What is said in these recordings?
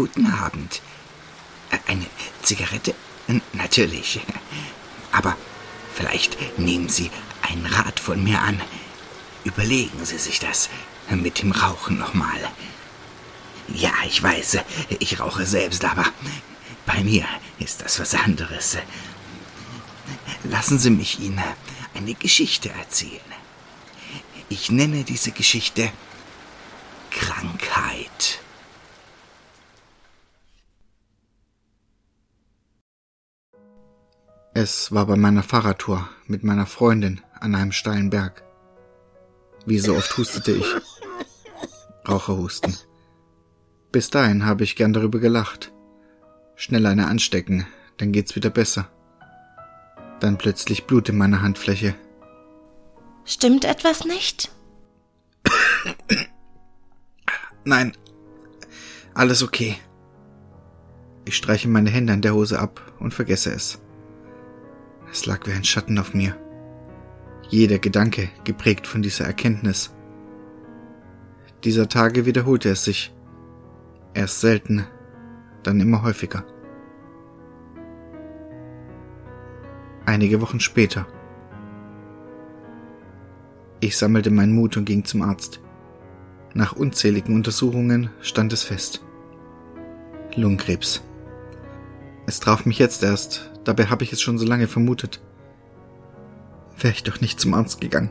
Guten Abend. Eine Zigarette? Natürlich. Aber vielleicht nehmen Sie einen Rat von mir an. Überlegen Sie sich das mit dem Rauchen nochmal. Ja, ich weiß, ich rauche selbst, aber bei mir ist das was anderes. Lassen Sie mich Ihnen eine Geschichte erzählen. Ich nenne diese Geschichte Krankheit. Es war bei meiner Fahrradtour mit meiner Freundin an einem steilen Berg. Wie so oft hustete ich. Raucherhusten. Bis dahin habe ich gern darüber gelacht. Schnell eine anstecken, dann geht's wieder besser. Dann plötzlich Blut in meiner Handfläche. Stimmt etwas nicht? Nein, alles okay. Ich streiche meine Hände an der Hose ab und vergesse es. Es lag wie ein Schatten auf mir. Jeder Gedanke geprägt von dieser Erkenntnis. Dieser Tage wiederholte es sich. Erst selten, dann immer häufiger. Einige Wochen später. Ich sammelte meinen Mut und ging zum Arzt. Nach unzähligen Untersuchungen stand es fest. Lungenkrebs. Es traf mich jetzt erst, dabei habe ich es schon so lange vermutet. Wäre ich doch nicht zum Arzt gegangen.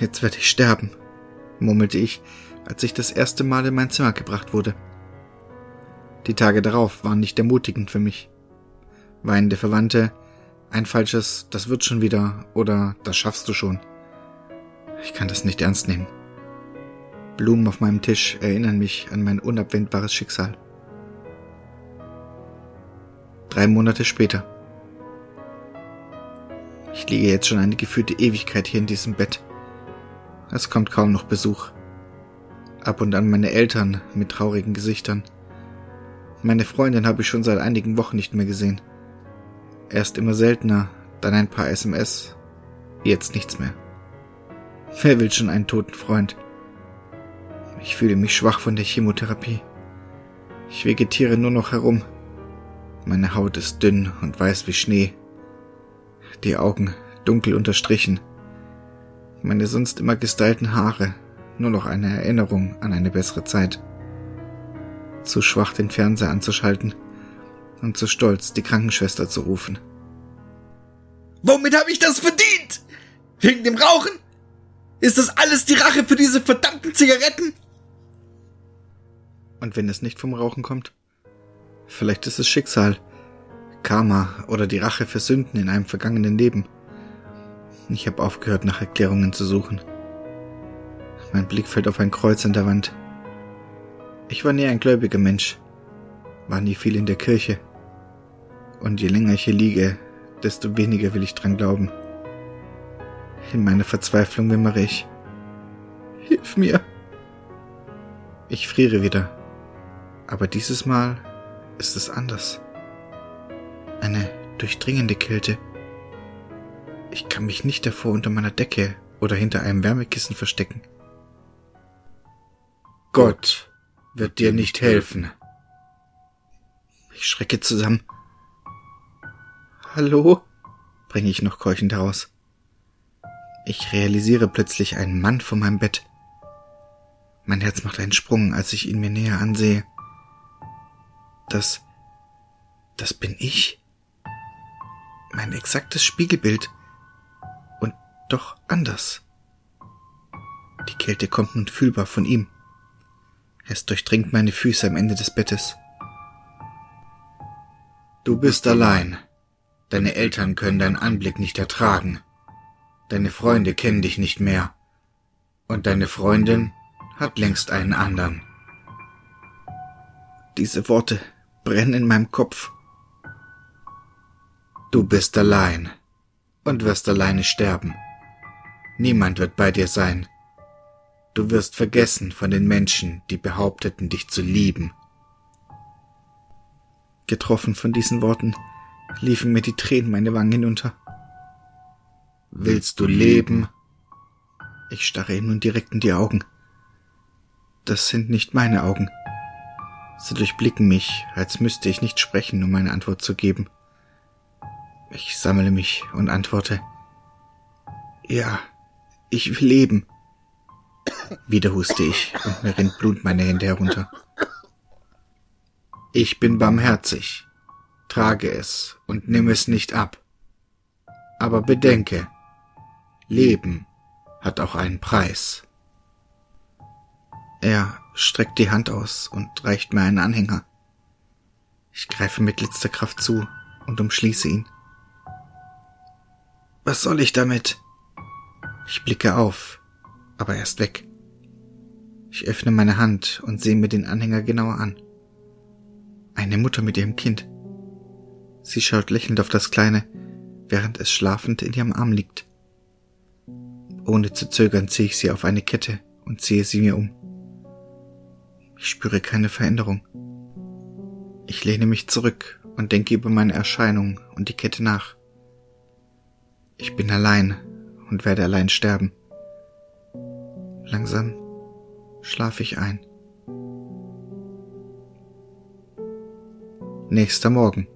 Jetzt werde ich sterben, murmelte ich, als ich das erste Mal in mein Zimmer gebracht wurde. Die Tage darauf waren nicht ermutigend für mich. Weinende Verwandte, ein falsches, das wird schon wieder oder das schaffst du schon. Ich kann das nicht ernst nehmen. Blumen auf meinem Tisch erinnern mich an mein unabwendbares Schicksal. Drei Monate später. Ich liege jetzt schon eine gefühlte Ewigkeit hier in diesem Bett. Es kommt kaum noch Besuch. Ab und an meine Eltern mit traurigen Gesichtern. Meine Freundin habe ich schon seit einigen Wochen nicht mehr gesehen. Erst immer seltener, dann ein paar SMS, jetzt nichts mehr. Wer will schon einen toten Freund? Ich fühle mich schwach von der Chemotherapie. Ich vegetiere nur noch herum. Meine Haut ist dünn und weiß wie Schnee. Die Augen dunkel unterstrichen. Meine sonst immer gestylten Haare nur noch eine Erinnerung an eine bessere Zeit. Zu schwach, den Fernseher anzuschalten und zu stolz, die Krankenschwester zu rufen. Womit habe ich das verdient? Wegen dem Rauchen? Ist das alles die Rache für diese verdammten Zigaretten? Und wenn es nicht vom Rauchen kommt? Vielleicht ist es Schicksal, Karma oder die Rache für Sünden in einem vergangenen Leben. Ich habe aufgehört, nach Erklärungen zu suchen. Mein Blick fällt auf ein Kreuz an der Wand. Ich war nie ein gläubiger Mensch, war nie viel in der Kirche. Und je länger ich hier liege, desto weniger will ich dran glauben. In meiner Verzweiflung wimmere ich. Hilf mir. Ich friere wieder aber dieses Mal ist es anders. Eine durchdringende Kälte. Ich kann mich nicht davor unter meiner Decke oder hinter einem Wärmekissen verstecken. Gott wird dir nicht helfen. Ich schrecke zusammen. Hallo? bringe ich noch keuchend heraus. Ich realisiere plötzlich einen Mann vor meinem Bett. Mein Herz macht einen Sprung, als ich ihn mir näher ansehe. Das, das bin ich. Mein exaktes Spiegelbild. Und doch anders. Die Kälte kommt nun fühlbar von ihm. Es durchdringt meine Füße am Ende des Bettes. Du bist allein. Deine Eltern können deinen Anblick nicht ertragen. Deine Freunde kennen dich nicht mehr. Und deine Freundin hat längst einen anderen. Diese Worte brennen in meinem Kopf. Du bist allein und wirst alleine sterben. Niemand wird bei dir sein. Du wirst vergessen von den Menschen, die behaupteten, dich zu lieben. Getroffen von diesen Worten liefen mir die Tränen meine Wangen hinunter. Willst du leben? Ich starre ihm nun direkt in die Augen. Das sind nicht meine Augen. Sie durchblicken mich, als müsste ich nicht sprechen, um eine Antwort zu geben. Ich sammle mich und antworte. Ja, ich will leben. Wieder huste ich und mir rinnt Blut meine Hände herunter. Ich bin barmherzig. Trage es und nimm es nicht ab. Aber bedenke, Leben hat auch einen Preis. Er streckt die Hand aus und reicht mir einen Anhänger. Ich greife mit letzter Kraft zu und umschließe ihn. Was soll ich damit? Ich blicke auf, aber er ist weg. Ich öffne meine Hand und sehe mir den Anhänger genauer an. Eine Mutter mit ihrem Kind. Sie schaut lächelnd auf das Kleine, während es schlafend in ihrem Arm liegt. Ohne zu zögern ziehe ich sie auf eine Kette und ziehe sie mir um. Ich spüre keine Veränderung. Ich lehne mich zurück und denke über meine Erscheinung und die Kette nach. Ich bin allein und werde allein sterben. Langsam schlafe ich ein. Nächster Morgen.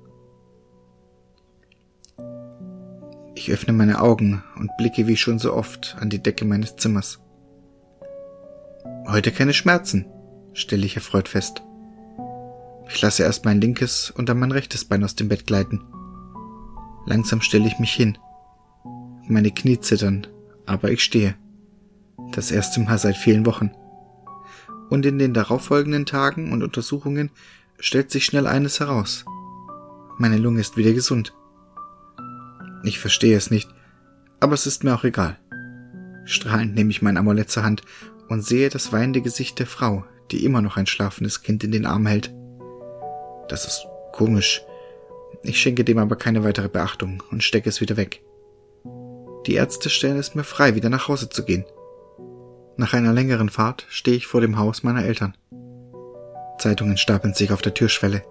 Ich öffne meine Augen und blicke wie schon so oft an die Decke meines Zimmers. Heute keine Schmerzen, stelle ich erfreut fest. Ich lasse erst mein linkes und dann mein rechtes Bein aus dem Bett gleiten. Langsam stelle ich mich hin. Meine Knie zittern, aber ich stehe. Das erste Mal seit vielen Wochen. Und in den darauffolgenden Tagen und Untersuchungen stellt sich schnell eines heraus. Meine Lunge ist wieder gesund. Ich verstehe es nicht, aber es ist mir auch egal. Strahlend nehme ich mein Amulett zur Hand und sehe das weinende Gesicht der Frau, die immer noch ein schlafendes Kind in den Arm hält. Das ist komisch. Ich schenke dem aber keine weitere Beachtung und stecke es wieder weg. Die Ärzte stellen es mir frei, wieder nach Hause zu gehen. Nach einer längeren Fahrt stehe ich vor dem Haus meiner Eltern. Zeitungen stapeln sich auf der Türschwelle.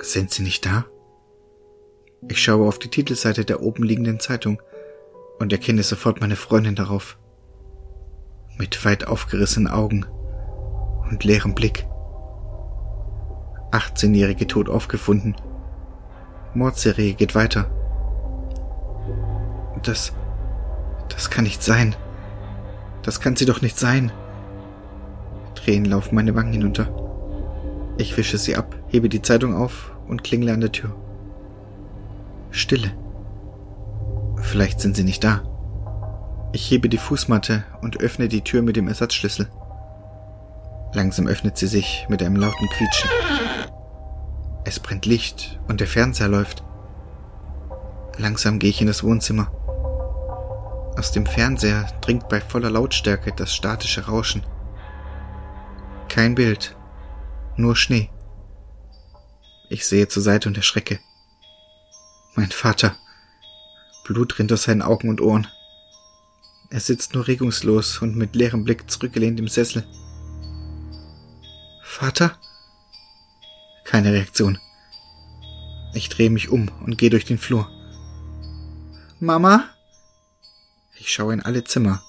Sind sie nicht da? Ich schaue auf die Titelseite der oben liegenden Zeitung und erkenne sofort meine Freundin darauf. Mit weit aufgerissenen Augen und leerem Blick. 18-Jährige tot aufgefunden. Mordserie geht weiter. Das, das kann nicht sein. Das kann sie doch nicht sein. Tränen laufen meine Wangen hinunter. Ich wische sie ab, hebe die Zeitung auf und klingle an der Tür. Stille. Vielleicht sind sie nicht da. Ich hebe die Fußmatte und öffne die Tür mit dem Ersatzschlüssel. Langsam öffnet sie sich mit einem lauten Quietschen. Es brennt Licht und der Fernseher läuft. Langsam gehe ich in das Wohnzimmer. Aus dem Fernseher dringt bei voller Lautstärke das statische Rauschen. Kein Bild, nur Schnee. Ich sehe zur Seite und erschrecke. Mein Vater. Blut rinnt aus seinen Augen und Ohren. Er sitzt nur regungslos und mit leerem Blick zurückgelehnt im Sessel. Vater? Keine Reaktion. Ich drehe mich um und gehe durch den Flur. Mama? Ich schaue in alle Zimmer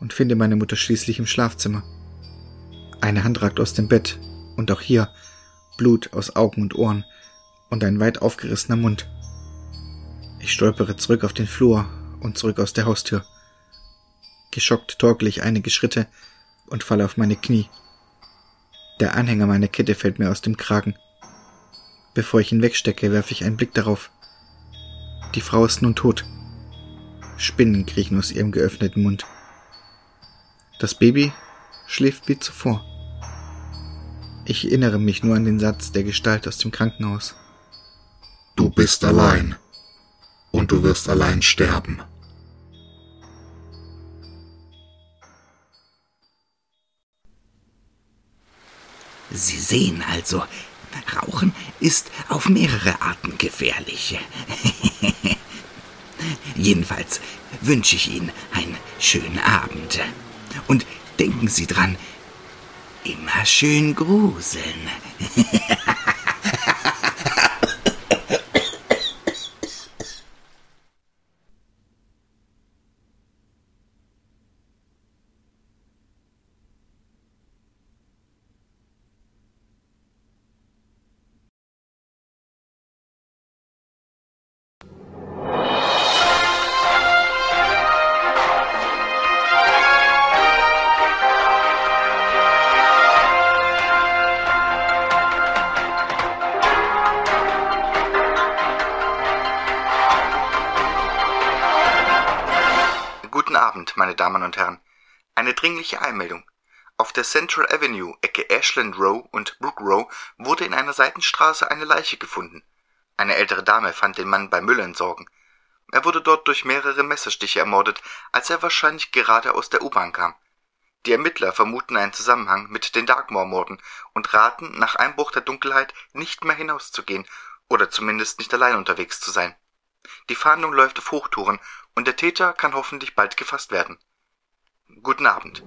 und finde meine Mutter schließlich im Schlafzimmer. Eine Hand ragt aus dem Bett und auch hier Blut aus Augen und Ohren und ein weit aufgerissener Mund. Ich stolpere zurück auf den Flur und zurück aus der Haustür. Geschockt torkel ich einige Schritte und falle auf meine Knie. Der Anhänger meiner Kette fällt mir aus dem Kragen. Bevor ich ihn wegstecke, werfe ich einen Blick darauf. Die Frau ist nun tot. Spinnen kriechen aus ihrem geöffneten Mund. Das Baby schläft wie zuvor. Ich erinnere mich nur an den Satz der Gestalt aus dem Krankenhaus. Du bist allein und du wirst allein sterben. Sie sehen also, Rauchen ist auf mehrere Arten gefährlich. Jedenfalls wünsche ich Ihnen einen schönen Abend. Und denken Sie dran, immer schön gruseln. Abend, meine Damen und Herren. Eine dringliche Einmeldung. Auf der Central Avenue, Ecke Ashland Row und Brook Row, wurde in einer Seitenstraße eine Leiche gefunden. Eine ältere Dame fand den Mann beim Müll entsorgen. Er wurde dort durch mehrere Messerstiche ermordet, als er wahrscheinlich gerade aus der U-Bahn kam. Die Ermittler vermuten einen Zusammenhang mit den Darkmoor-Morden und raten, nach Einbruch der Dunkelheit nicht mehr hinauszugehen oder zumindest nicht allein unterwegs zu sein. Die Fahndung läuft auf Hochtouren und der Täter kann hoffentlich bald gefasst werden. Guten Abend.